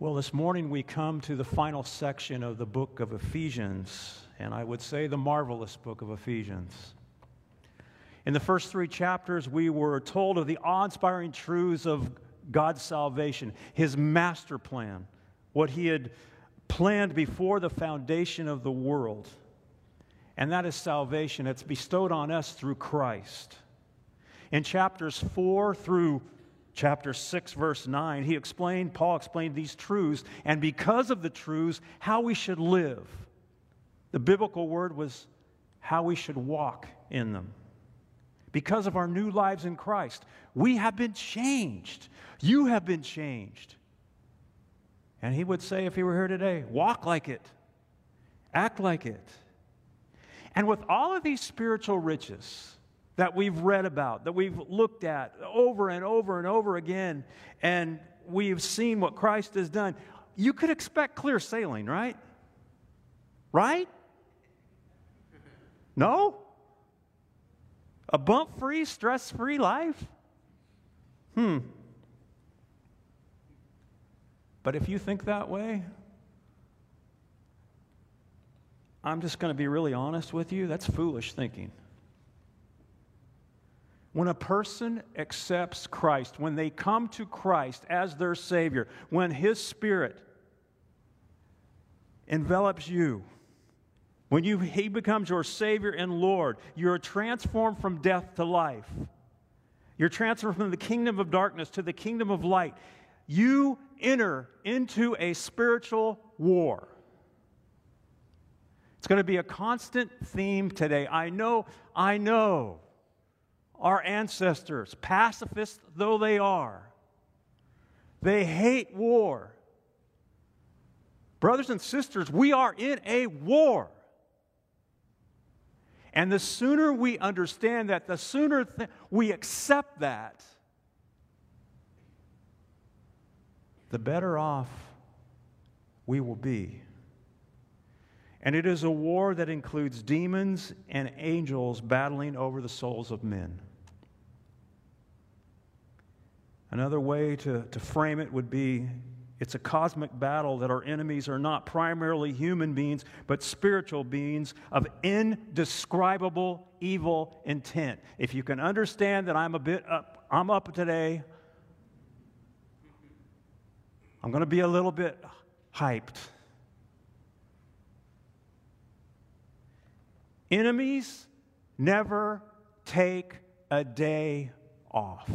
Well, this morning we come to the final section of the book of Ephesians, and I would say the marvelous book of Ephesians. In the first three chapters, we were told of the awe inspiring truths of God's salvation, His master plan, what He had planned before the foundation of the world. And that is salvation. It's bestowed on us through Christ. In chapters 4 through chapter 6, verse 9, he explained, Paul explained these truths, and because of the truths, how we should live. The biblical word was how we should walk in them. Because of our new lives in Christ, we have been changed. You have been changed. And he would say, if he were here today, walk like it, act like it. And with all of these spiritual riches that we've read about, that we've looked at over and over and over again, and we've seen what Christ has done, you could expect clear sailing, right? Right? No? A bump free, stress free life? Hmm. But if you think that way, I'm just going to be really honest with you. That's foolish thinking. When a person accepts Christ, when they come to Christ as their Savior, when His Spirit envelops you, when you, He becomes your Savior and Lord, you're transformed from death to life. You're transferred from the kingdom of darkness to the kingdom of light. You enter into a spiritual war. It's going to be a constant theme today. I know, I know our ancestors, pacifists though they are, they hate war. Brothers and sisters, we are in a war. And the sooner we understand that, the sooner th- we accept that, the better off we will be. And it is a war that includes demons and angels battling over the souls of men. Another way to, to frame it would be it's a cosmic battle that our enemies are not primarily human beings, but spiritual beings of indescribable evil intent. If you can understand that I'm a bit up, I'm up today, I'm going to be a little bit hyped. Enemies never take a day off.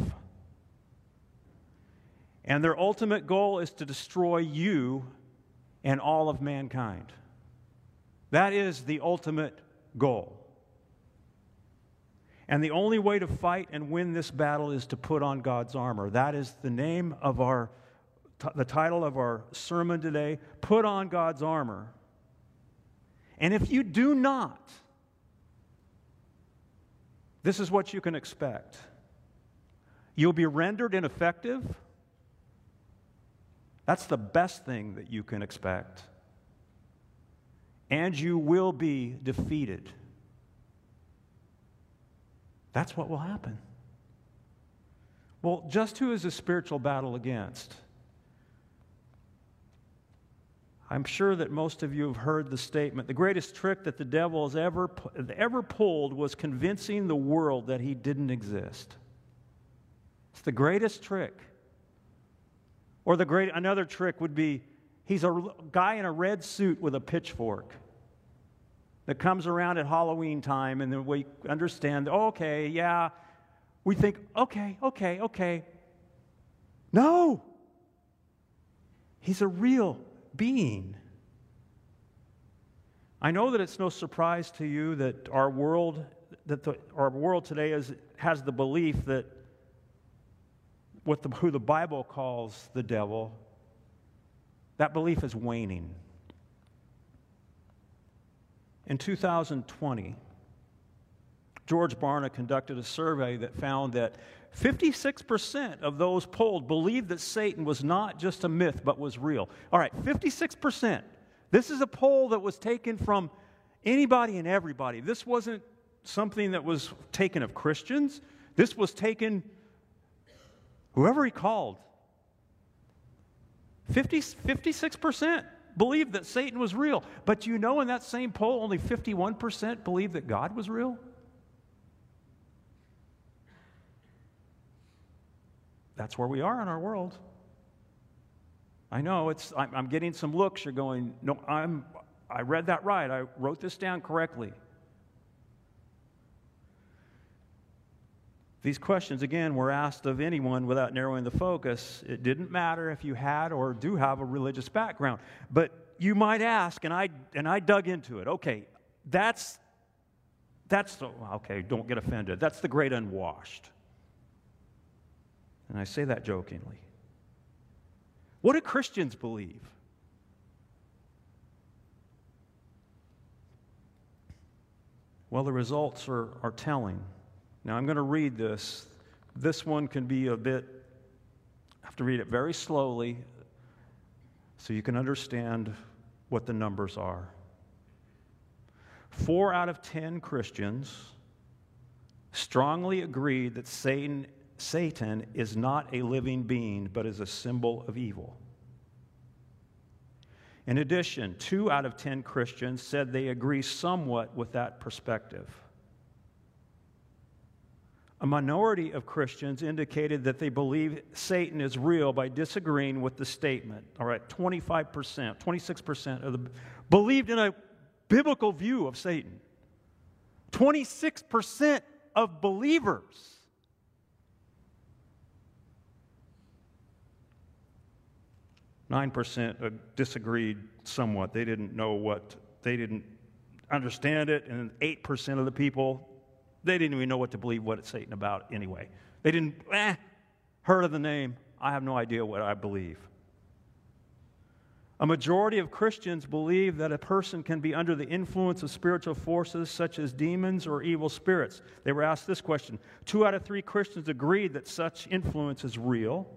And their ultimate goal is to destroy you and all of mankind. That is the ultimate goal. And the only way to fight and win this battle is to put on God's armor. That is the name of our, the title of our sermon today. Put on God's armor. And if you do not, this is what you can expect you'll be rendered ineffective. That's the best thing that you can expect. And you will be defeated. That's what will happen. Well, just who is a spiritual battle against? I'm sure that most of you have heard the statement the greatest trick that the devil has ever, ever pulled was convincing the world that he didn't exist. It's the greatest trick. Or the great, another trick would be he's a guy in a red suit with a pitchfork that comes around at Halloween time, and then we understand, oh, okay, yeah, we think, okay, okay, okay. No! He's a real being. I know that it's no surprise to you that our world, that the, our world today is, has the belief that what the, who the Bible calls the devil, that belief is waning. In 2020, George Barna conducted a survey that found that 56% of those polled believed that Satan was not just a myth, but was real. All right, 56%. This is a poll that was taken from anybody and everybody. This wasn't something that was taken of Christians. This was taken, whoever he called. 50, 56% believed that Satan was real. But you know, in that same poll, only 51% believed that God was real? That's where we are in our world. I know it's, I'm, I'm getting some looks. You're going, no, I'm, I read that right. I wrote this down correctly. These questions, again, were asked of anyone without narrowing the focus. It didn't matter if you had or do have a religious background. But you might ask, and I, and I dug into it. Okay, that's, that's the, okay, don't get offended. That's the great unwashed. And I say that jokingly. What do Christians believe? Well, the results are, are telling. Now, I'm going to read this. This one can be a bit, I have to read it very slowly so you can understand what the numbers are. Four out of ten Christians strongly agree that Satan, Satan is not a living being, but is a symbol of evil. In addition, two out of ten Christians said they agree somewhat with that perspective. A minority of Christians indicated that they believe Satan is real by disagreeing with the statement. All right, 25%, 26% of the believed in a biblical view of Satan. 26% of believers. Nine percent uh, disagreed somewhat. They didn't know what, they didn't understand it, and 8% of the people they didn't even know what to believe what it's Satan about anyway. They didn't, eh, heard of the name. I have no idea what I believe. A majority of Christians believe that a person can be under the influence of spiritual forces such as demons or evil spirits. They were asked this question. Two out of three Christians agreed that such influence is real.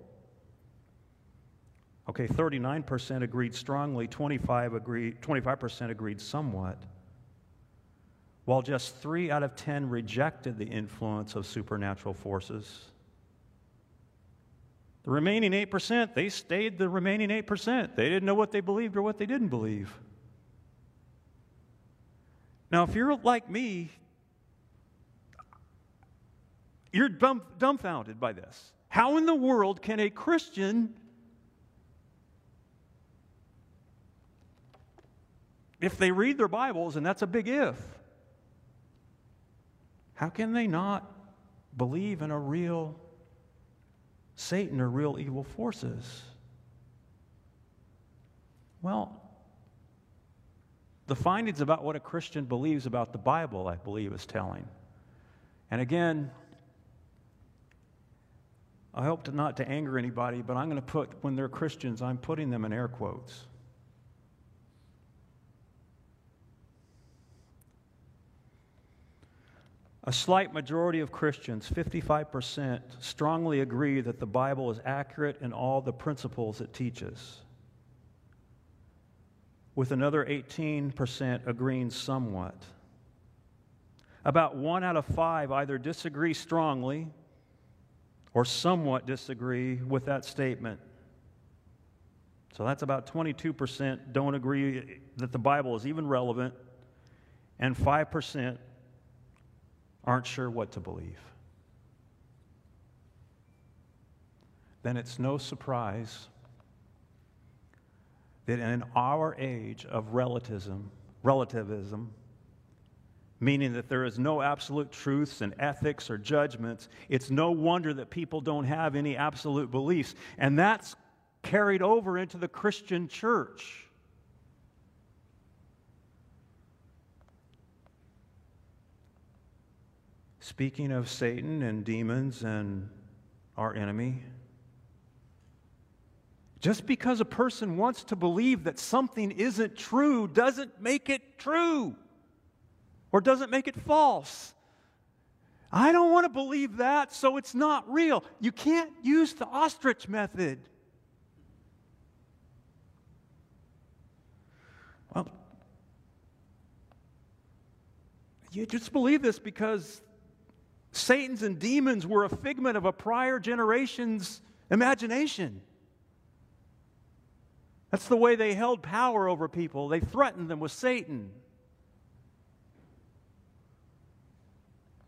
Okay, 39% agreed strongly, 25 agreed, 25% agreed somewhat while just three out of ten rejected the influence of supernatural forces. The remaining 8%, they stayed the remaining 8%. They didn't know what they believed or what they didn't believe. Now, if you're like me, you're dumb, dumbfounded by this. How in the world can a Christian, if they read their Bibles, and that's a big if, how can they not believe in a real Satan or real evil forces? Well, the findings about what a Christian believes about the Bible, I believe, is telling. And again, I hope to not to anger anybody, but I'm going to put, when they're Christians, I'm putting them in air quotes. A slight majority of Christians, 55%, strongly agree that the Bible is accurate in all the principles it teaches, with another 18% agreeing somewhat. About one out of five either disagree strongly or somewhat disagree with that statement. So that's about 22% don't agree that the Bible is even relevant, and 5% aren't sure what to believe, then it's no surprise that in our age of relativism, relativism, meaning that there is no absolute truths and ethics or judgments, it's no wonder that people don't have any absolute beliefs. And that's carried over into the Christian church. Speaking of Satan and demons and our enemy, just because a person wants to believe that something isn't true doesn't make it true or doesn't make it false. I don't want to believe that, so it's not real. You can't use the ostrich method. Well, you just believe this because Satan's and demons were a figment of a prior generation's imagination. That's the way they held power over people. They threatened them with Satan.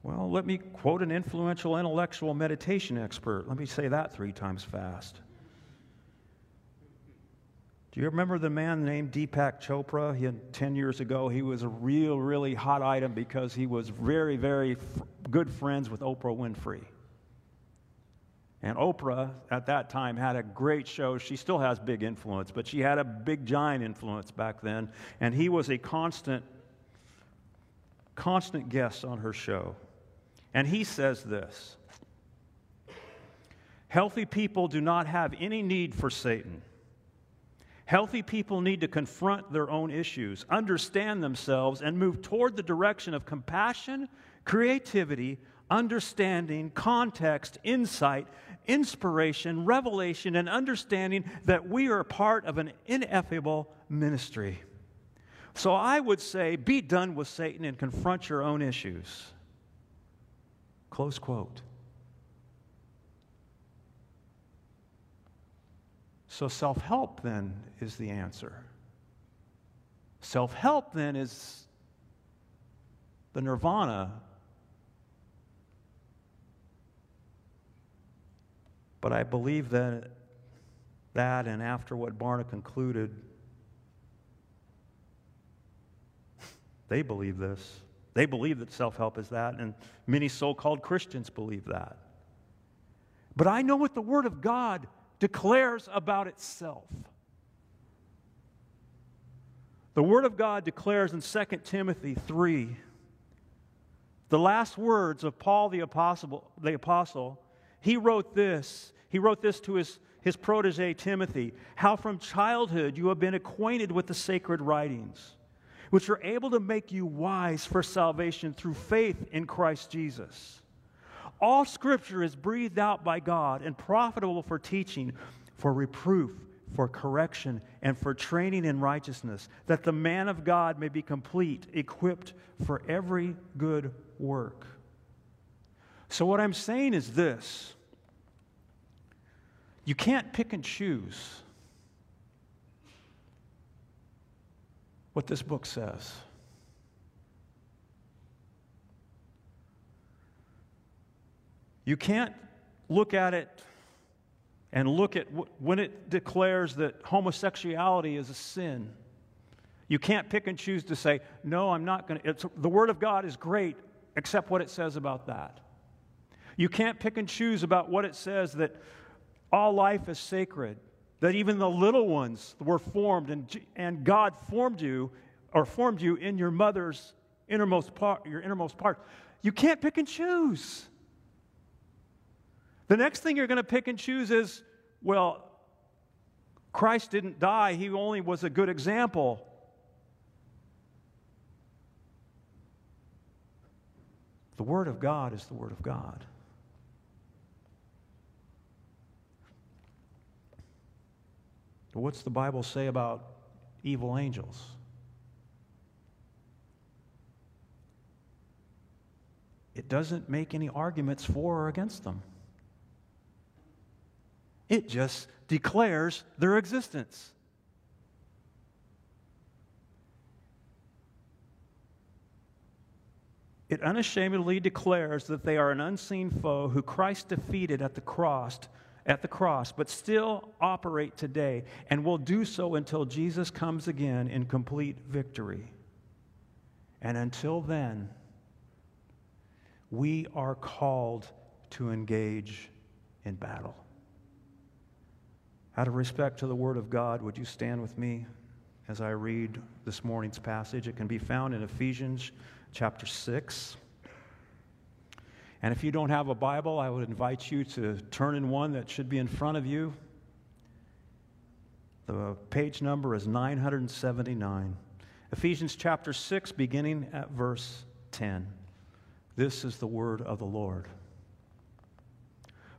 Well, let me quote an influential intellectual meditation expert. Let me say that three times fast. Do you remember the man named Deepak Chopra? He had, 10 years ago, he was a real, really hot item because he was very, very f- good friends with Oprah Winfrey. And Oprah, at that time, had a great show. She still has big influence, but she had a big, giant influence back then. And he was a constant, constant guest on her show. And he says this Healthy people do not have any need for Satan. Healthy people need to confront their own issues, understand themselves, and move toward the direction of compassion, creativity, understanding, context, insight, inspiration, revelation, and understanding that we are part of an ineffable ministry. So I would say, be done with Satan and confront your own issues. Close quote. So, self help then is the answer. Self help then is the nirvana. But I believe that that and after what Barna concluded, they believe this. They believe that self help is that, and many so called Christians believe that. But I know what the Word of God declares about itself. The Word of God declares in 2 Timothy 3, the last words of Paul the apostle, the apostle, he wrote this. He wrote this to his, his protege Timothy How from childhood you have been acquainted with the sacred writings which are able to make you wise for salvation through faith in Christ Jesus. All scripture is breathed out by God and profitable for teaching, for reproof, for correction, and for training in righteousness, that the man of God may be complete, equipped for every good work. So, what I'm saying is this you can't pick and choose what this book says. You can't look at it and look at when it declares that homosexuality is a sin. You can't pick and choose to say, no, I'm not going to. The Word of God is great, except what it says about that. You can't pick and choose about what it says that all life is sacred that even the little ones were formed and, and God formed you or formed you in your mother's innermost part, your innermost part. You can't pick and choose. The next thing you're going to pick and choose is, well, Christ didn't die, he only was a good example. The Word of God is the Word of God. What's the Bible say about evil angels? It doesn't make any arguments for or against them. It just declares their existence. It unashamedly declares that they are an unseen foe who Christ defeated at the cross at the cross, but still operate today and will do so until Jesus comes again in complete victory. And until then, we are called to engage in battle. Out of respect to the Word of God, would you stand with me as I read this morning's passage? It can be found in Ephesians chapter 6. And if you don't have a Bible, I would invite you to turn in one that should be in front of you. The page number is 979. Ephesians chapter 6, beginning at verse 10. This is the word of the Lord.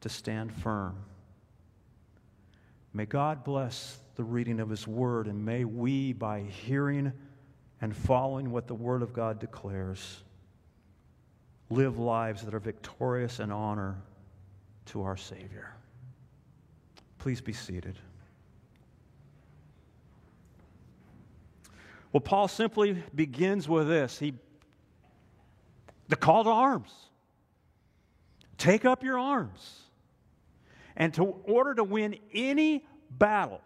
to stand firm. May God bless the reading of His word, and may we, by hearing and following what the Word of God declares, live lives that are victorious in honor to our Savior. Please be seated. Well, Paul simply begins with this. He the call to arms. Take up your arms. And to order to win any battle,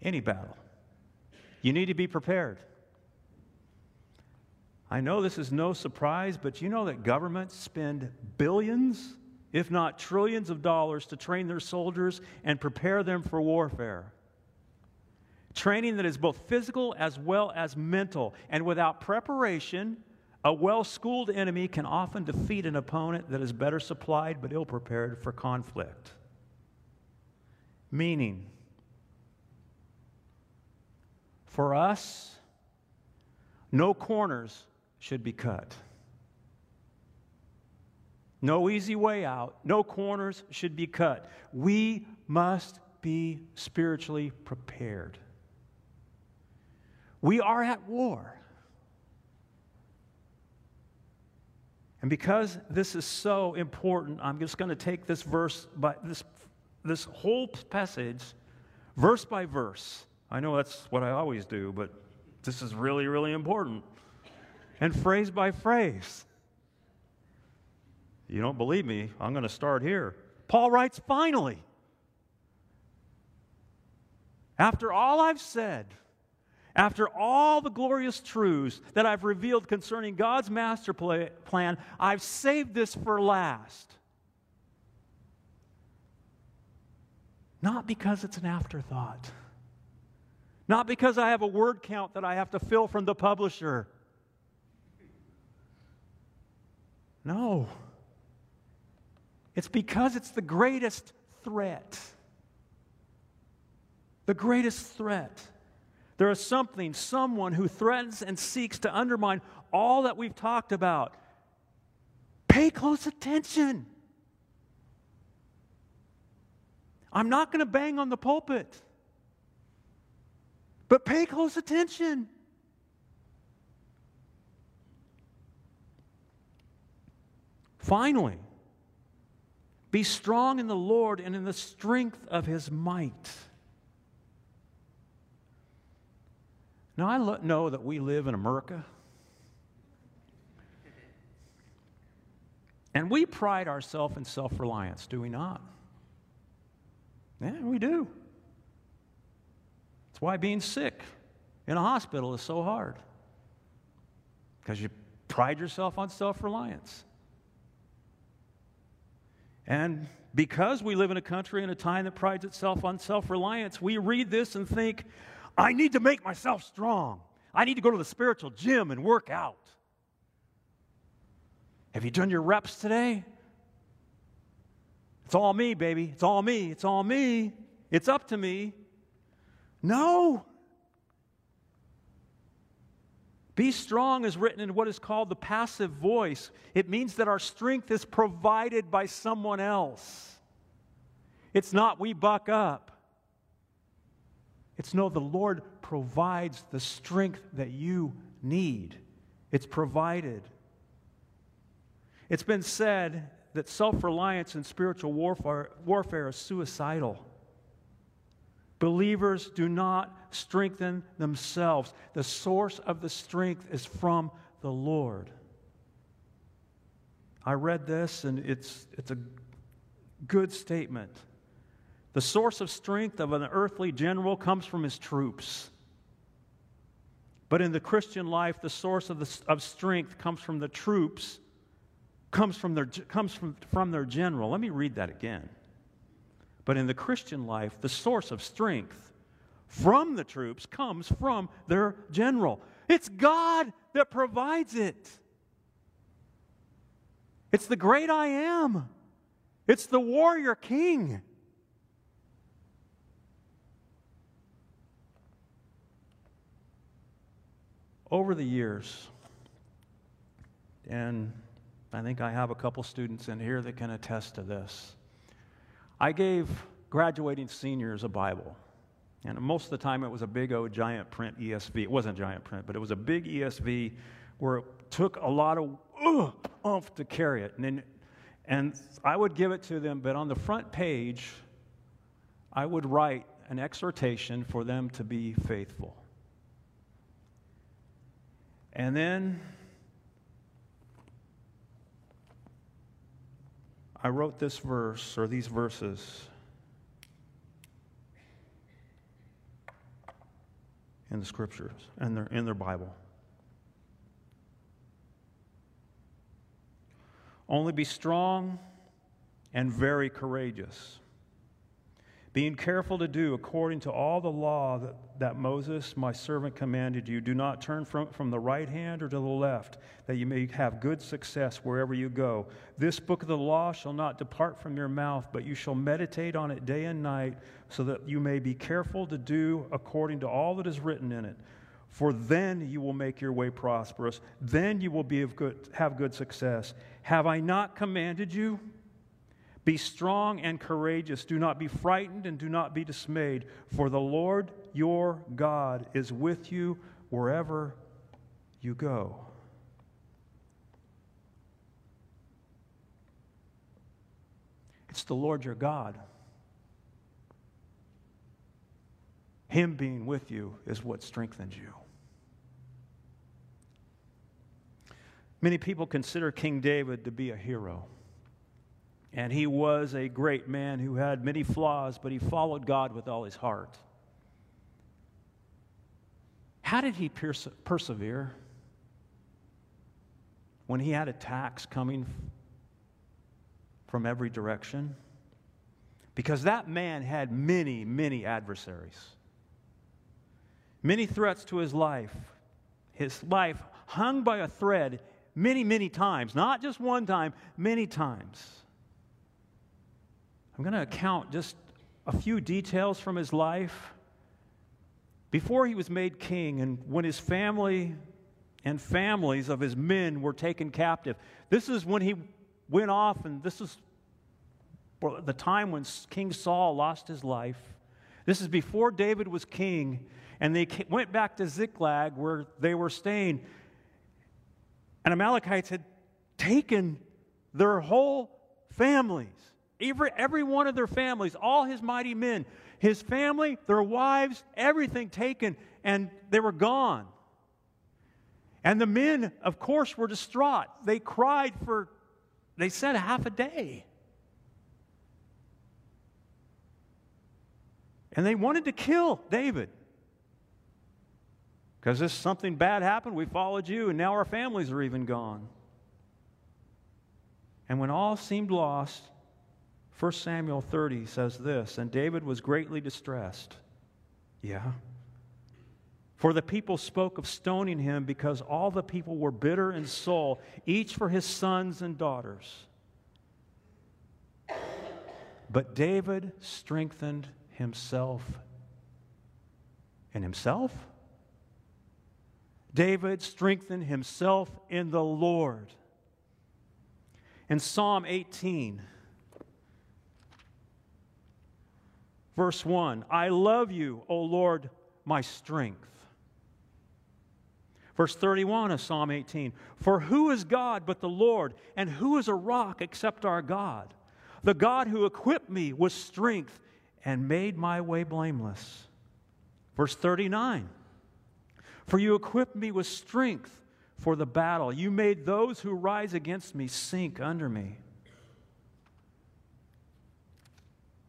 any battle, you need to be prepared. I know this is no surprise, but you know that governments spend billions, if not trillions of dollars to train their soldiers and prepare them for warfare. Training that is both physical as well as mental. And without preparation, a well schooled enemy can often defeat an opponent that is better supplied but ill prepared for conflict. Meaning, for us, no corners should be cut. No easy way out. No corners should be cut. We must be spiritually prepared. We are at war. And because this is so important, I'm just going to take this verse, by this, this whole passage, verse by verse. I know that's what I always do, but this is really, really important. And phrase by phrase. You don't believe me? I'm going to start here. Paul writes, finally. After all I've said, after all the glorious truths that I've revealed concerning God's master plan, I've saved this for last. Not because it's an afterthought. Not because I have a word count that I have to fill from the publisher. No. It's because it's the greatest threat. The greatest threat. There is something, someone who threatens and seeks to undermine all that we've talked about. Pay close attention. I'm not going to bang on the pulpit, but pay close attention. Finally, be strong in the Lord and in the strength of his might. Now, I know that we live in America. And we pride ourselves in self reliance, do we not? Yeah, we do. That's why being sick in a hospital is so hard. Because you pride yourself on self reliance. And because we live in a country and a time that prides itself on self reliance, we read this and think, I need to make myself strong. I need to go to the spiritual gym and work out. Have you done your reps today? It's all me, baby. It's all me. It's all me. It's up to me. No. Be strong is written in what is called the passive voice. It means that our strength is provided by someone else. It's not we buck up. It's no, the Lord provides the strength that you need. It's provided. It's been said that self reliance in spiritual warfare, warfare is suicidal. Believers do not strengthen themselves. The source of the strength is from the Lord. I read this, and it's, it's a good statement. The source of strength of an earthly general comes from his troops. But in the Christian life, the source of, the, of strength comes from the troops, comes, from their, comes from, from their general. Let me read that again. But in the Christian life, the source of strength from the troops comes from their general. It's God that provides it. It's the great I am. It's the warrior king. Over the years, and I think I have a couple students in here that can attest to this. I gave graduating seniors a Bible. And most of the time it was a big old giant print ESV. It wasn't giant print, but it was a big ESV where it took a lot of oomph to carry it. And, then, and I would give it to them, but on the front page, I would write an exhortation for them to be faithful. And then I wrote this verse or these verses in the scriptures and their, in their Bible. Only be strong and very courageous being careful to do according to all the law that, that Moses, my servant, commanded you. Do not turn from, from the right hand or to the left, that you may have good success wherever you go. This book of the law shall not depart from your mouth, but you shall meditate on it day and night, so that you may be careful to do according to all that is written in it. For then you will make your way prosperous. Then you will be of good, have good success. Have I not commanded you? Be strong and courageous. Do not be frightened and do not be dismayed, for the Lord your God is with you wherever you go. It's the Lord your God. Him being with you is what strengthens you. Many people consider King David to be a hero. And he was a great man who had many flaws, but he followed God with all his heart. How did he perse- persevere when he had attacks coming from every direction? Because that man had many, many adversaries, many threats to his life. His life hung by a thread many, many times, not just one time, many times. I'm going to account just a few details from his life. Before he was made king, and when his family and families of his men were taken captive, this is when he went off, and this is the time when King Saul lost his life. This is before David was king, and they went back to Ziklag where they were staying. And Amalekites had taken their whole families. Every, every one of their families, all his mighty men, his family, their wives, everything taken, and they were gone. And the men, of course, were distraught. They cried for, they said, half a day. And they wanted to kill David. Because this something bad happened, we followed you, and now our families are even gone. And when all seemed lost, 1 Samuel 30 says this And David was greatly distressed. Yeah. For the people spoke of stoning him because all the people were bitter in soul, each for his sons and daughters. But David strengthened himself in himself. David strengthened himself in the Lord. In Psalm 18, Verse 1 I love you, O Lord, my strength. Verse 31 of Psalm 18 For who is God but the Lord, and who is a rock except our God? The God who equipped me with strength and made my way blameless. Verse 39 For you equipped me with strength for the battle. You made those who rise against me sink under me.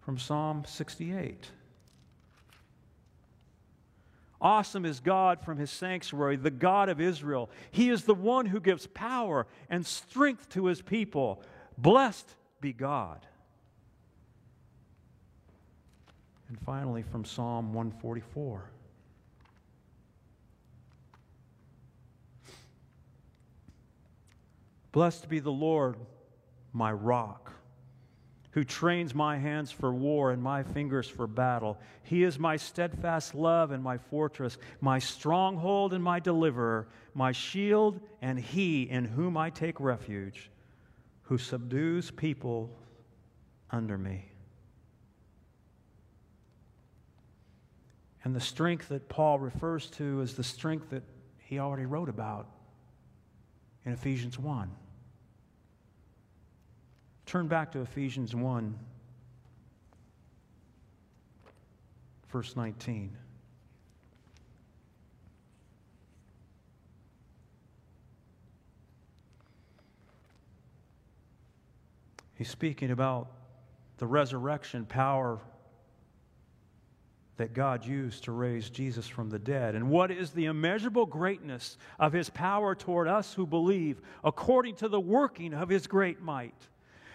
From Psalm 68. Awesome is God from his sanctuary, the God of Israel. He is the one who gives power and strength to his people. Blessed be God. And finally, from Psalm 144. Blessed be the Lord, my rock who trains my hands for war and my fingers for battle. He is my steadfast love and my fortress, my stronghold and my deliverer, my shield, and he in whom I take refuge, who subdues people under me. And the strength that Paul refers to is the strength that he already wrote about in Ephesians 1. Turn back to Ephesians 1, verse 19. He's speaking about the resurrection power that God used to raise Jesus from the dead. And what is the immeasurable greatness of his power toward us who believe, according to the working of his great might?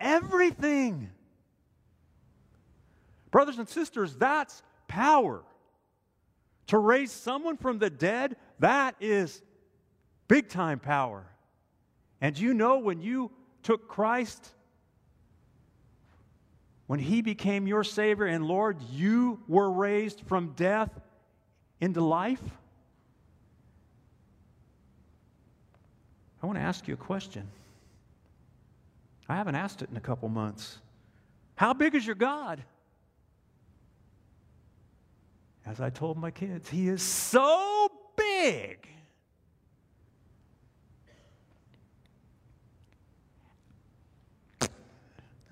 everything. Brothers and sisters, that's power. To raise someone from the dead, that is big time power. And you know when you took Christ, when He became your Savior and Lord, you were raised from death into life? I want to ask you a question. I haven't asked it in a couple months. How big is your God? As I told my kids, He is so big. That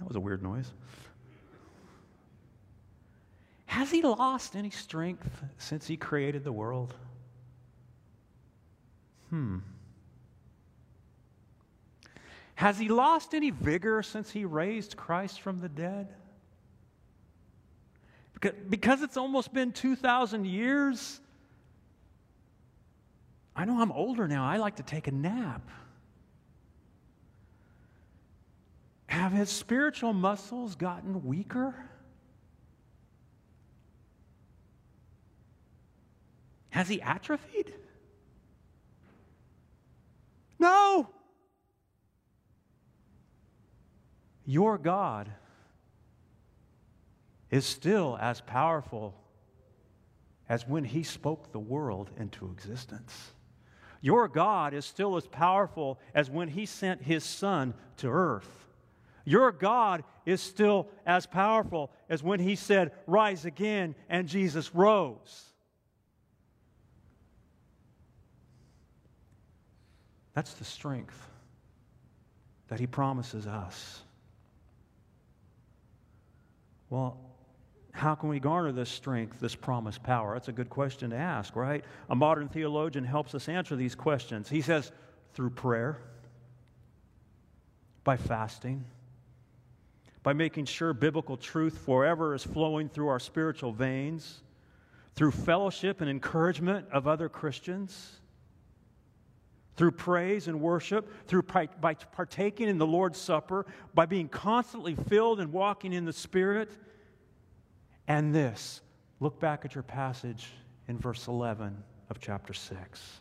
was a weird noise. Has he lost any strength since he created the world? Hmm. Has he lost any vigor since he raised Christ from the dead? Because it's almost been 2,000 years, I know I'm older now. I like to take a nap. Have his spiritual muscles gotten weaker? Has he atrophied? No. Your God is still as powerful as when he spoke the world into existence. Your God is still as powerful as when he sent his son to earth. Your God is still as powerful as when he said, Rise again, and Jesus rose. That's the strength that he promises us. Well, how can we garner this strength, this promised power? That's a good question to ask, right? A modern theologian helps us answer these questions. He says, through prayer, by fasting, by making sure biblical truth forever is flowing through our spiritual veins, through fellowship and encouragement of other Christians, through praise and worship, through by partaking in the Lord's Supper, by being constantly filled and walking in the Spirit. And this, look back at your passage in verse 11 of chapter 6.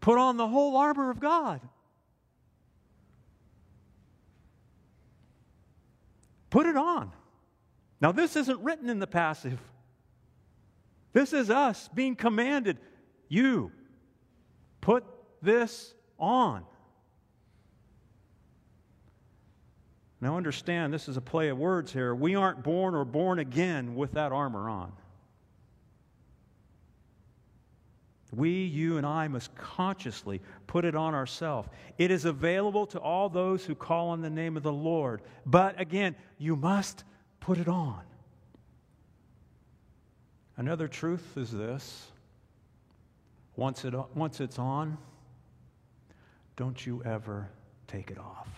Put on the whole armor of God. Put it on. Now, this isn't written in the passive. This is us being commanded. You Put this on. Now, understand this is a play of words here. We aren't born or born again with that armor on. We, you, and I must consciously put it on ourselves. It is available to all those who call on the name of the Lord. But again, you must put it on. Another truth is this once, it, once it's on, don't you ever take it off.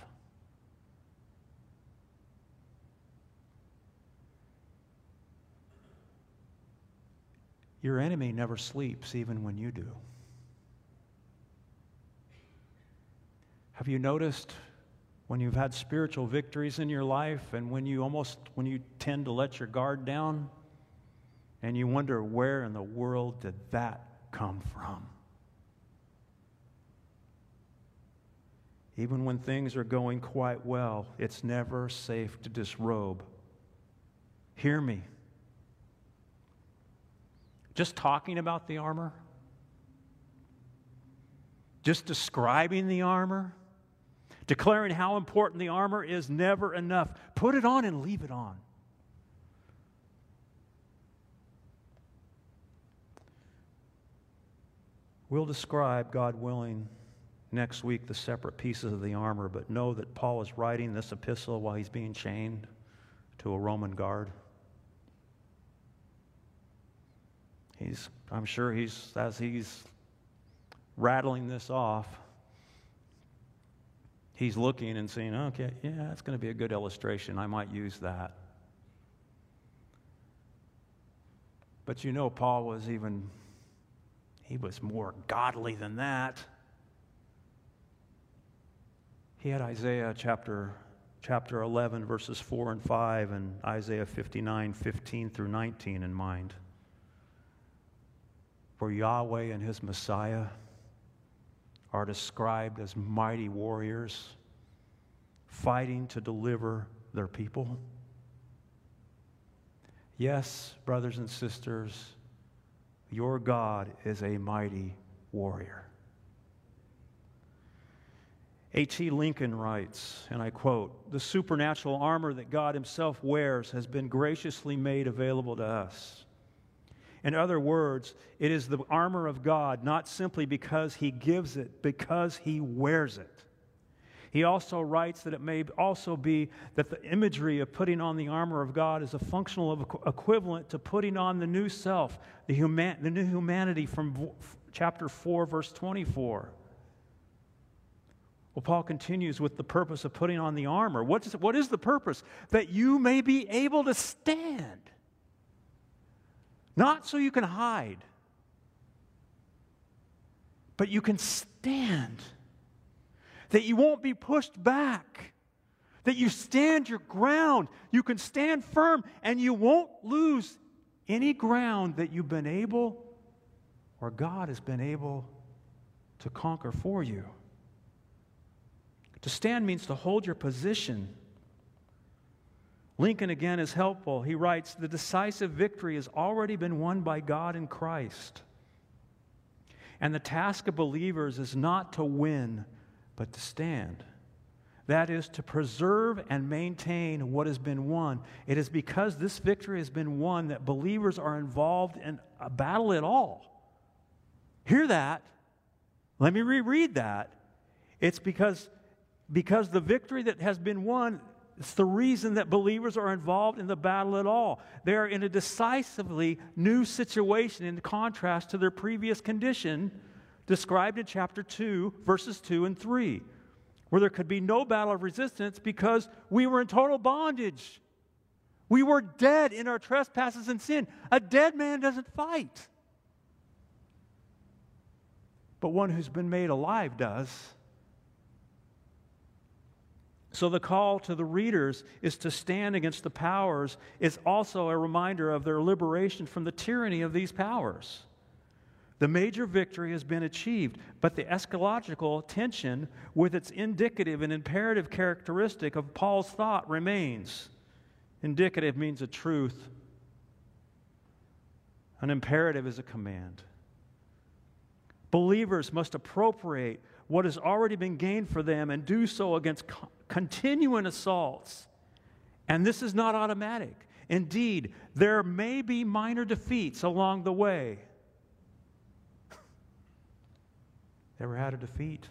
Your enemy never sleeps, even when you do. Have you noticed when you've had spiritual victories in your life and when you almost, when you tend to let your guard down and you wonder where in the world did that come from? Even when things are going quite well, it's never safe to disrobe. Hear me. Just talking about the armor, just describing the armor, declaring how important the armor is never enough. Put it on and leave it on. We'll describe, God willing, next week the separate pieces of the armor, but know that Paul is writing this epistle while he's being chained to a Roman guard. He's, I'm sure he's, as he's rattling this off, he's looking and saying, okay, yeah, that's going to be a good illustration. I might use that. But you know, Paul was even, he was more godly than that. He had Isaiah chapter, chapter 11, verses 4 and 5, and Isaiah 59, 15 through 19 in mind for Yahweh and his Messiah are described as mighty warriors fighting to deliver their people. Yes, brothers and sisters, your God is a mighty warrior. A.T. Lincoln writes, and I quote The supernatural armor that God Himself wears has been graciously made available to us. In other words, it is the armor of God, not simply because he gives it, because he wears it. He also writes that it may also be that the imagery of putting on the armor of God is a functional equivalent to putting on the new self, the, human, the new humanity from chapter 4, verse 24. Well, Paul continues with the purpose of putting on the armor. What is, what is the purpose? That you may be able to stand. Not so you can hide, but you can stand. That you won't be pushed back. That you stand your ground. You can stand firm and you won't lose any ground that you've been able or God has been able to conquer for you. To stand means to hold your position Lincoln again is helpful. He writes The decisive victory has already been won by God in Christ. And the task of believers is not to win, but to stand. That is to preserve and maintain what has been won. It is because this victory has been won that believers are involved in a battle at all. Hear that. Let me reread that. It's because, because the victory that has been won it's the reason that believers are involved in the battle at all. They are in a decisively new situation in contrast to their previous condition described in chapter 2, verses 2 and 3, where there could be no battle of resistance because we were in total bondage. We were dead in our trespasses and sin. A dead man doesn't fight, but one who's been made alive does. So, the call to the readers is to stand against the powers, is also a reminder of their liberation from the tyranny of these powers. The major victory has been achieved, but the eschatological tension, with its indicative and imperative characteristic of Paul's thought, remains. Indicative means a truth, an imperative is a command. Believers must appropriate what has already been gained for them and do so against continuing assaults. And this is not automatic. Indeed, there may be minor defeats along the way. Ever had a defeat?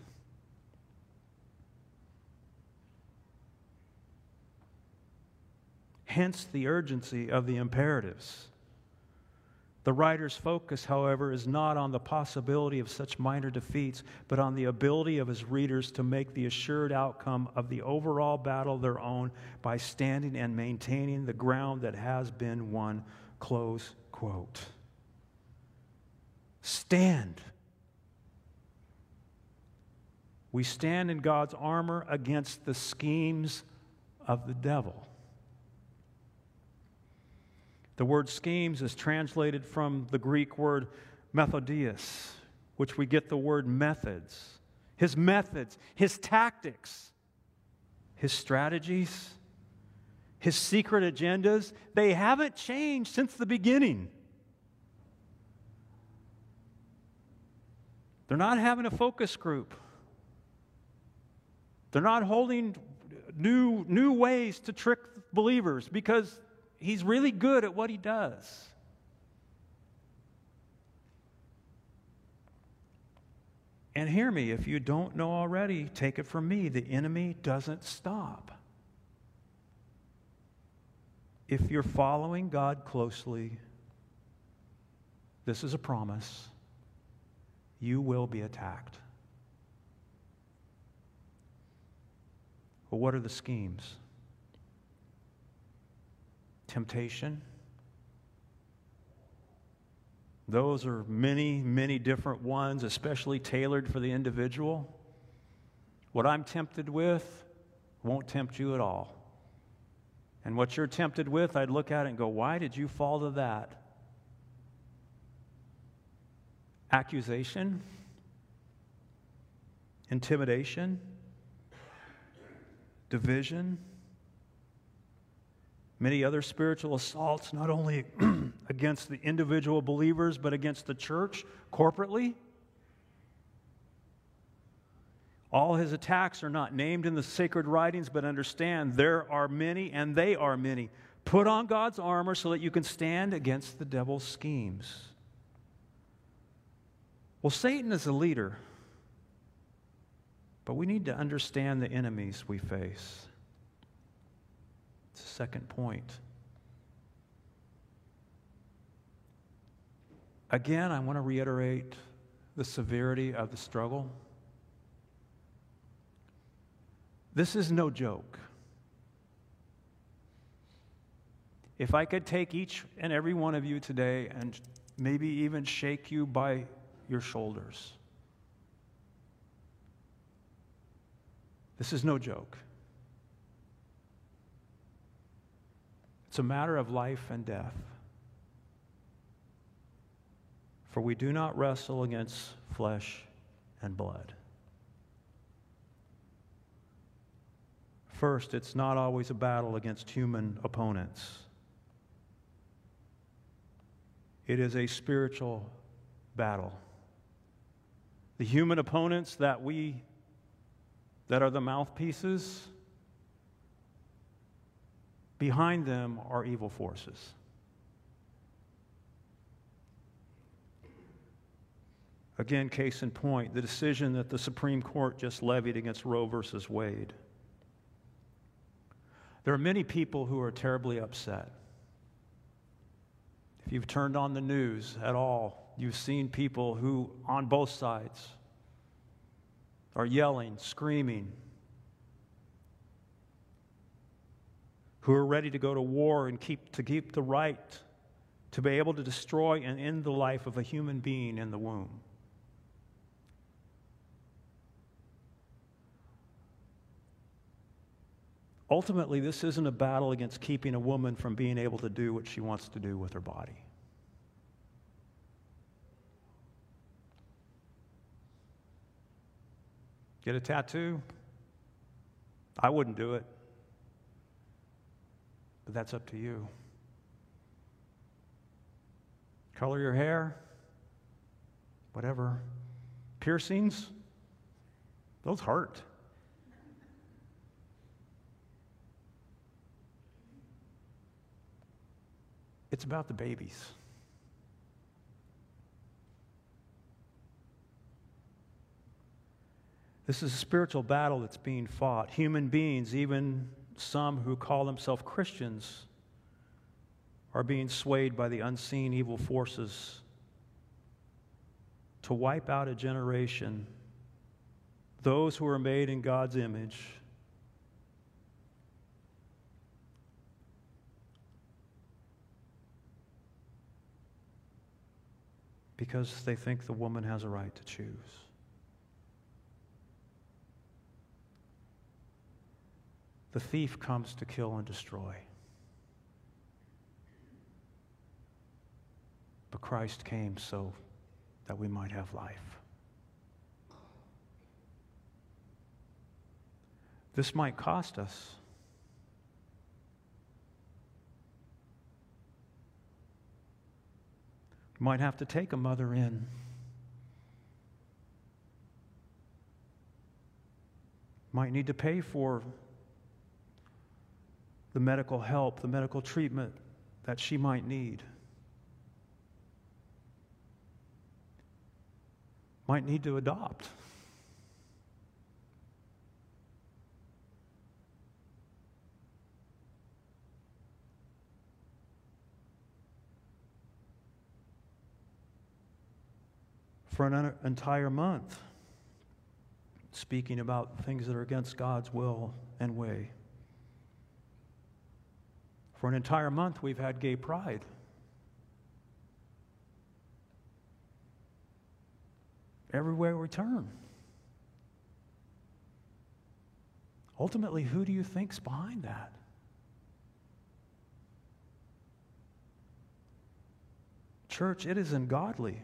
Hence the urgency of the imperatives. The writer's focus, however, is not on the possibility of such minor defeats, but on the ability of his readers to make the assured outcome of the overall battle their own by standing and maintaining the ground that has been won. Close quote. stand. We stand in God's armor against the schemes of the devil. The word schemes is translated from the Greek word methodios, which we get the word methods. His methods, his tactics, his strategies, his secret agendas, they haven't changed since the beginning. They're not having a focus group. They're not holding new, new ways to trick believers because he's really good at what he does. And hear me, if you don't know already, take it from me the enemy doesn't stop. If you're following God closely, this is a promise, you will be attacked. Well, what are the schemes? Temptation. Those are many, many different ones, especially tailored for the individual. What I'm tempted with won't tempt you at all. And what you're tempted with, I'd look at it and go, why did you fall to that? Accusation, intimidation, division, many other spiritual assaults, not only against the individual believers, but against the church corporately. All his attacks are not named in the sacred writings, but understand there are many and they are many. Put on God's armor so that you can stand against the devil's schemes. Well, Satan is a leader. But we need to understand the enemies we face. It's the second point. Again, I want to reiterate the severity of the struggle. This is no joke. If I could take each and every one of you today and maybe even shake you by your shoulders This is no joke. It's a matter of life and death. For we do not wrestle against flesh and blood. First, it's not always a battle against human opponents. It is a spiritual battle. The human opponents that we that are the mouthpieces, behind them are evil forces. Again, case in point, the decision that the Supreme Court just levied against Roe versus Wade. There are many people who are terribly upset. If you've turned on the news at all, you've seen people who, on both sides, are yelling, screaming, who are ready to go to war and keep, to keep the right to be able to destroy and end the life of a human being in the womb. Ultimately, this isn't a battle against keeping a woman from being able to do what she wants to do with her body. Get a tattoo? I wouldn't do it. But that's up to you. Color your hair? Whatever. Piercings? Those hurt. It's about the babies. This is a spiritual battle that's being fought. Human beings, even some who call themselves Christians, are being swayed by the unseen evil forces to wipe out a generation, those who are made in God's image. because they think the woman has a right to choose. The thief comes to kill and destroy. But Christ came so that we might have life. This might cost us. You might have to take a mother in. Might need to pay for the medical help, the medical treatment that she might need. Might need to adopt. For an entire month, speaking about things that are against God's will and way. For an entire month, we've had gay pride. Everywhere we turn. Ultimately, who do you think's behind that? Church, it is ungodly.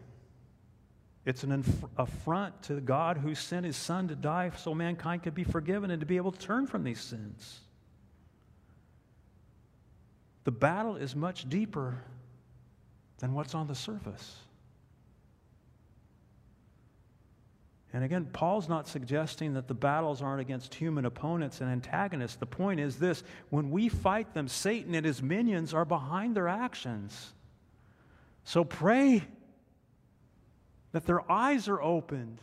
It's an affront to God who sent his son to die so mankind could be forgiven and to be able to turn from these sins. The battle is much deeper than what's on the surface. And again, Paul's not suggesting that the battles aren't against human opponents and antagonists. The point is this when we fight them, Satan and his minions are behind their actions. So pray that their eyes are opened,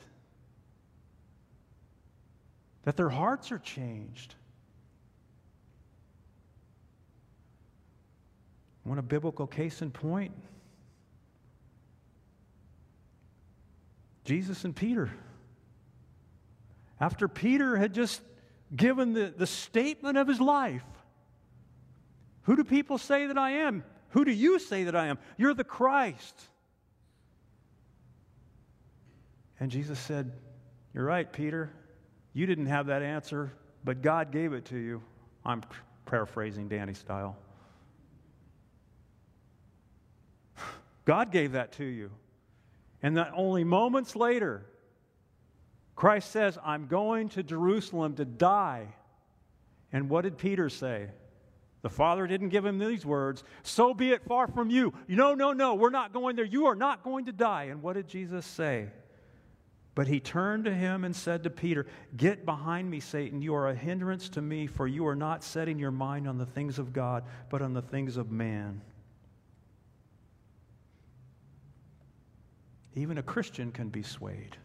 that their hearts are changed. Want a biblical case in point? Jesus and Peter. After Peter had just given the, the statement of his life, who do people say that I am? Who do you say that I am? You're the Christ. And Jesus said, You're right, Peter. You didn't have that answer, but God gave it to you. I'm paraphrasing Danny style. God gave that to you. And that only moments later, Christ says, I'm going to Jerusalem to die. And what did Peter say? The Father didn't give him these words, so be it far from you. No, no, no, we're not going there. You are not going to die. And what did Jesus say? But he turned to him and said to Peter, Get behind me, Satan. You are a hindrance to me, for you are not setting your mind on the things of God, but on the things of man. Even a Christian can be swayed.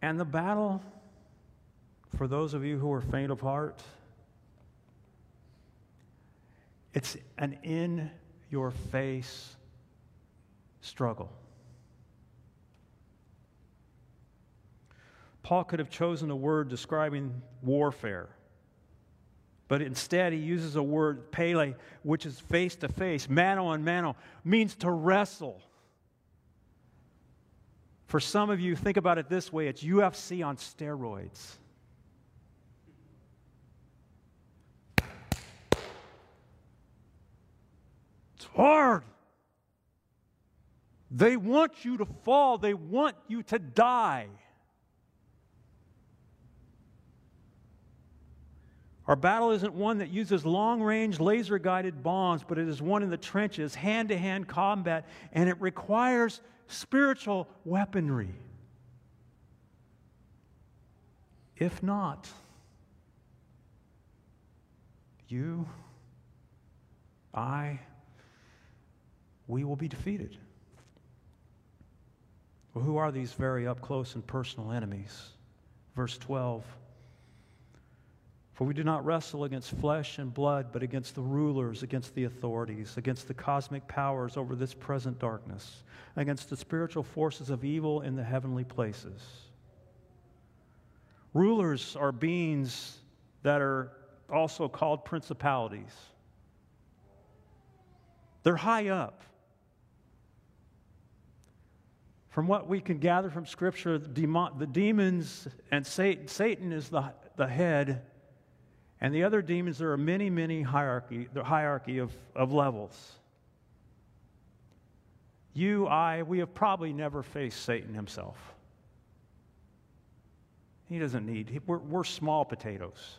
And the battle, for those of you who are faint of heart, it's an in your face struggle. Paul could have chosen a word describing warfare. But instead, he uses a word, pele, which is face to face, mano on mano, means to wrestle. For some of you, think about it this way it's UFC on steroids. It's hard. They want you to fall, they want you to die. Our battle isn't one that uses long range laser guided bombs, but it is one in the trenches, hand to hand combat, and it requires spiritual weaponry. If not, you, I, we will be defeated. Well, who are these very up close and personal enemies? Verse 12. For we do not wrestle against flesh and blood, but against the rulers, against the authorities, against the cosmic powers over this present darkness, against the spiritual forces of evil in the heavenly places. Rulers are beings that are also called principalities. They're high up. From what we can gather from Scripture, the, demons and Satan, Satan is the, the head, and the other demons, there are many, many hierarchy, the hierarchy of, of levels. You, I, we have probably never faced Satan himself. He doesn't need, we're, we're small potatoes.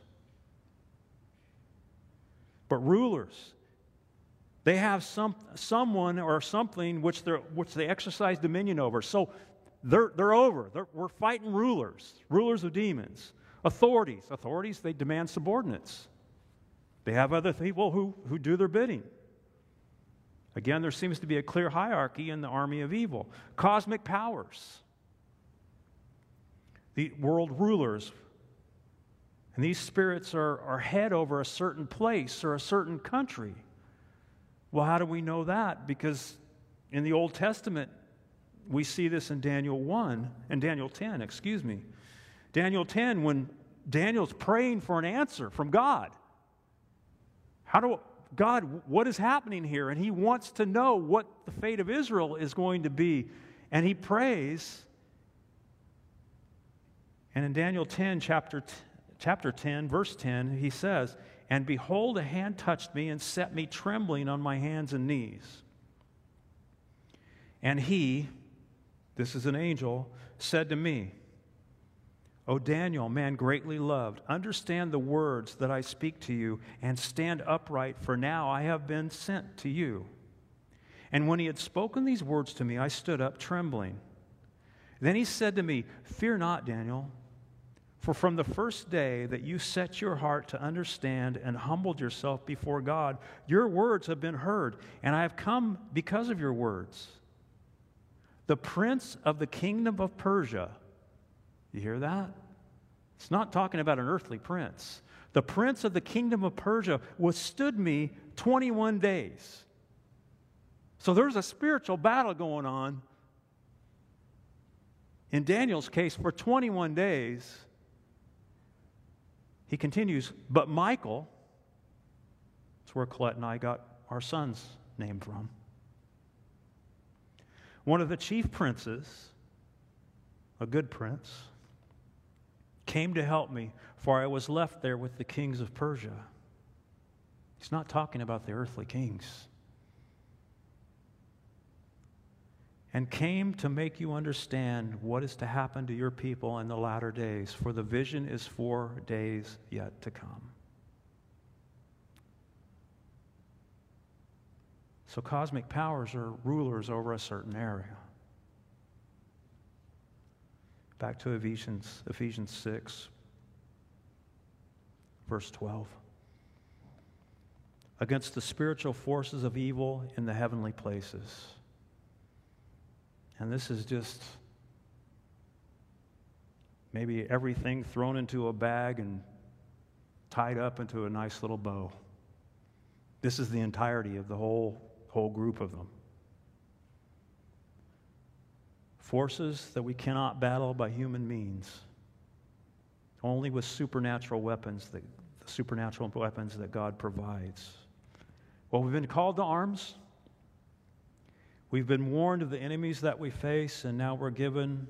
But rulers, they have some, someone or something which, which they exercise dominion over. So they're, they're over. They're, we're fighting rulers, rulers of demons. Authorities, authorities, they demand subordinates. They have other people who, who do their bidding. Again, there seems to be a clear hierarchy in the army of evil. Cosmic powers, the world rulers. And these spirits are, are head over a certain place or a certain country. Well, how do we know that? Because in the Old Testament, we see this in Daniel 1 and Daniel 10, excuse me. Daniel 10, when Daniel's praying for an answer from God. How do God, what is happening here? And he wants to know what the fate of Israel is going to be. And he prays. And in Daniel 10, chapter, chapter 10, verse 10, he says, And behold, a hand touched me and set me trembling on my hands and knees. And he, this is an angel, said to me, O Daniel, man greatly loved, understand the words that I speak to you and stand upright, for now I have been sent to you. And when he had spoken these words to me, I stood up trembling. Then he said to me, Fear not, Daniel, for from the first day that you set your heart to understand and humbled yourself before God, your words have been heard, and I have come because of your words. The prince of the kingdom of Persia, you hear that? It's not talking about an earthly prince. The prince of the kingdom of Persia withstood me 21 days. So there's a spiritual battle going on. In Daniel's case, for 21 days, he continues, but Michael, that's where Colette and I got our son's name from, one of the chief princes, a good prince, came to help me, for I was left there with the kings of Persia. He's not talking about the earthly kings. And came to make you understand what is to happen to your people in the latter days, for the vision is for days yet to come. So, cosmic powers are rulers over a certain area. Back to Ephesians, Ephesians 6, verse 12. Against the spiritual forces of evil in the heavenly places. And this is just maybe everything thrown into a bag and tied up into a nice little bow. This is the entirety of the whole, whole group of them forces that we cannot battle by human means, only with supernatural weapons, the supernatural weapons that God provides. Well, we've been called to arms. We've been warned of the enemies that we face, and now we're given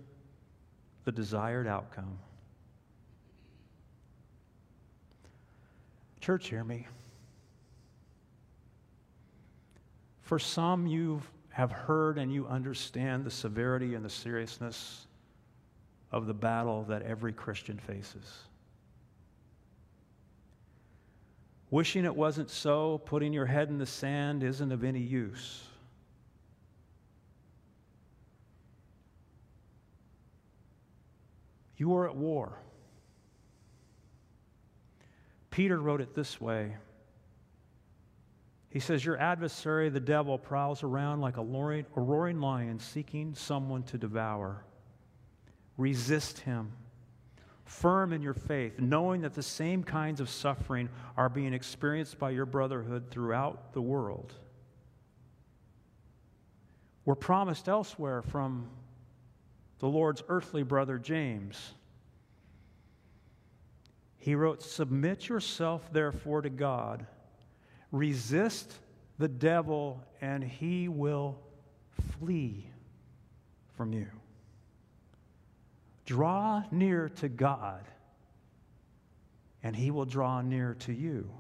the desired outcome. Church, hear me. For some, you've have heard and you understand the severity and the seriousness of the battle that every Christian faces. Wishing it wasn't so, putting your head in the sand isn't of any use. You are at war. Peter wrote it this way he says, Your adversary, the devil, prowls around like a roaring, lion seeking someone to devour. Resist him, firm in your faith, knowing that the same kinds of suffering are being experienced by your brotherhood throughout the world. We're promised elsewhere from the Lord's earthly brother James he wrote, Submit yourself, therefore, to God. Resist the devil, and he will flee from you. Draw near to God, and he will draw near to you.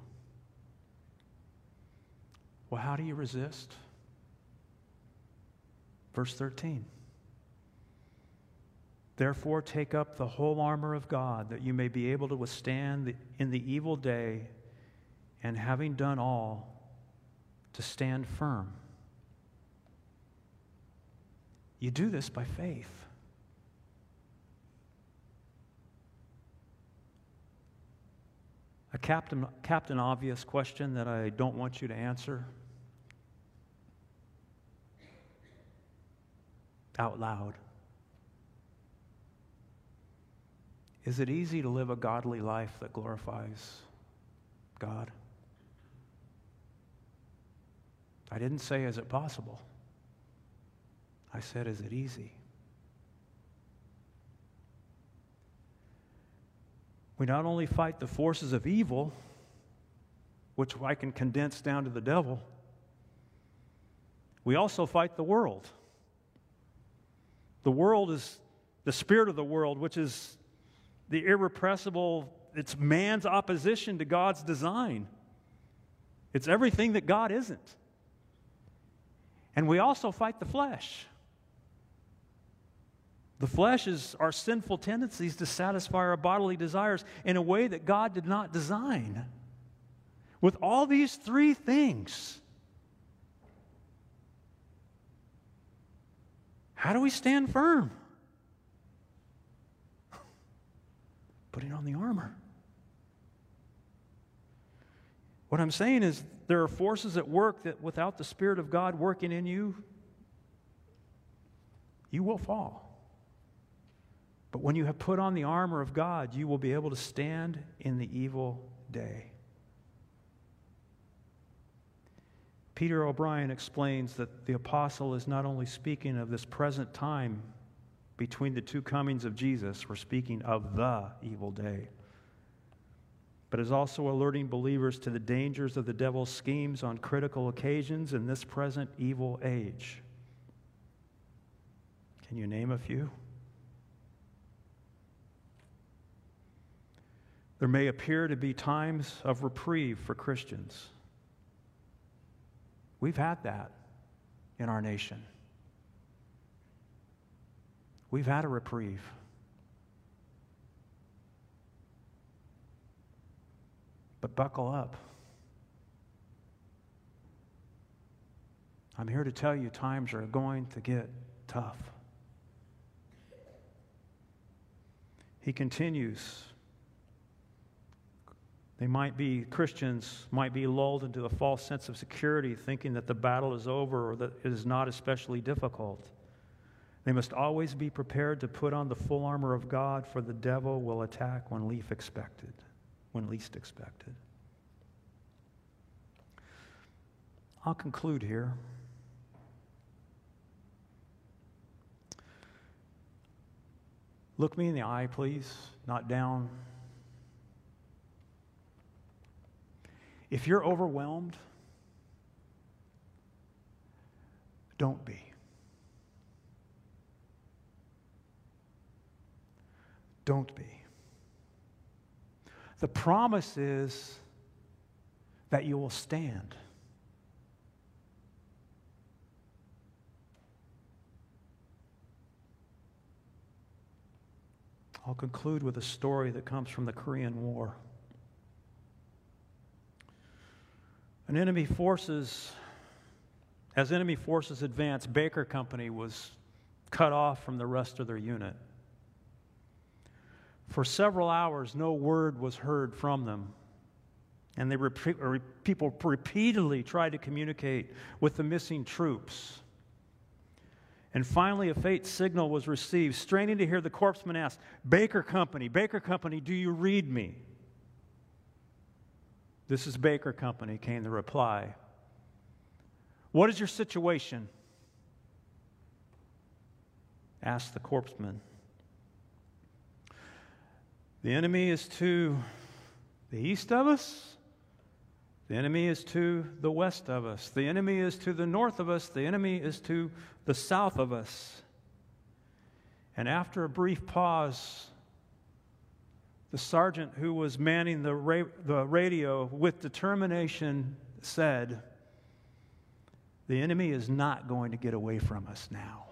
Well, how do you resist? Verse 13. Therefore, take up the whole armor of God, that you may be able to withstand the, in the evil day, and having done all, to stand firm. You do this by faith. A captain, captain obvious question that I don't want you to answer out loud. Is it easy to live a godly life that glorifies God? I didn't say, is it possible? I said, is it easy? We not only fight the forces of evil, which I can condense down to the devil, we also fight the world. The world is the spirit of the world, which is the irrepressible, it's man's opposition to God's design. It's everything that God isn't. And we also fight the flesh. The flesh is our sinful tendencies to satisfy our bodily desires in a way that God did not design. With all these three things, how do we stand firm? Putting on the armor. What I'm saying is, there are forces at work that without the Spirit of God working in you, you will fall. But when you have put on the armor of God, you will be able to stand in the evil day. Peter O'Brien explains that the apostle is not only speaking of this present time between the two comings of Jesus, we're speaking of the evil day, but is also alerting believers to the dangers of the devil's schemes on critical occasions in this present evil age. Can you name a few? There may appear to be times of reprieve for Christians. We've had that in our nation. We've had a reprieve. But buckle up. I'm here to tell you times are going to get tough. He continues. They might be, Christians might be lulled into a false sense of security, thinking that the battle is over or that it is not especially difficult. They must always be prepared to put on the full armor of God, for the devil will attack when least expected. When least expected. I'll conclude here. Look me in the eye, please, not down. If you're overwhelmed, don't be. Don't be. The promise is that you will stand. I'll conclude with a story that comes from the Korean War. An enemy forces, as enemy forces advanced, Baker Company was cut off from the rest of their unit. For several hours, no word was heard from them. And they rep- people repeatedly tried to communicate with the missing troops. And finally, a faint signal was received, straining to hear the corpsman ask, Baker Company, Baker Company, do you read me? This is Baker Company, came the reply. What is your situation? asked the corpsman. The enemy is to the east of us. The enemy is to the west of us. The enemy is to the north of us. The enemy is to the south of us. And after a brief pause, the sergeant who was manning the, ra- the radio with determination said, The enemy is not going to get away from us now.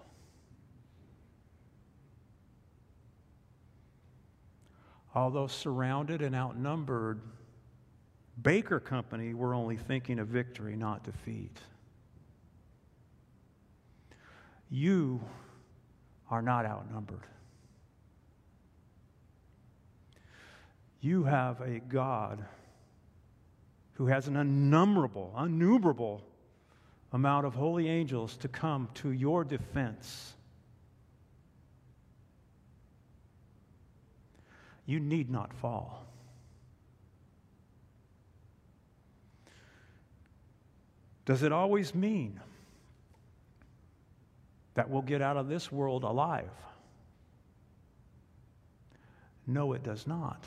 Although surrounded and outnumbered, Baker Company were only thinking of victory, not defeat. You are not outnumbered. You have a God who has an innumerable, innumerable amount of holy angels to come to your defense. You need not fall. Does it always mean that we'll get out of this world alive? No, it does not.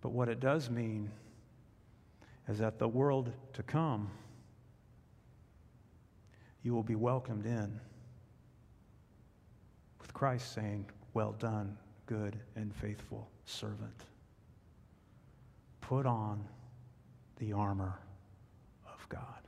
But what it does mean is that the world to come, you will be welcomed in with Christ saying, Well done, good and faithful servant. Put on the armor of God.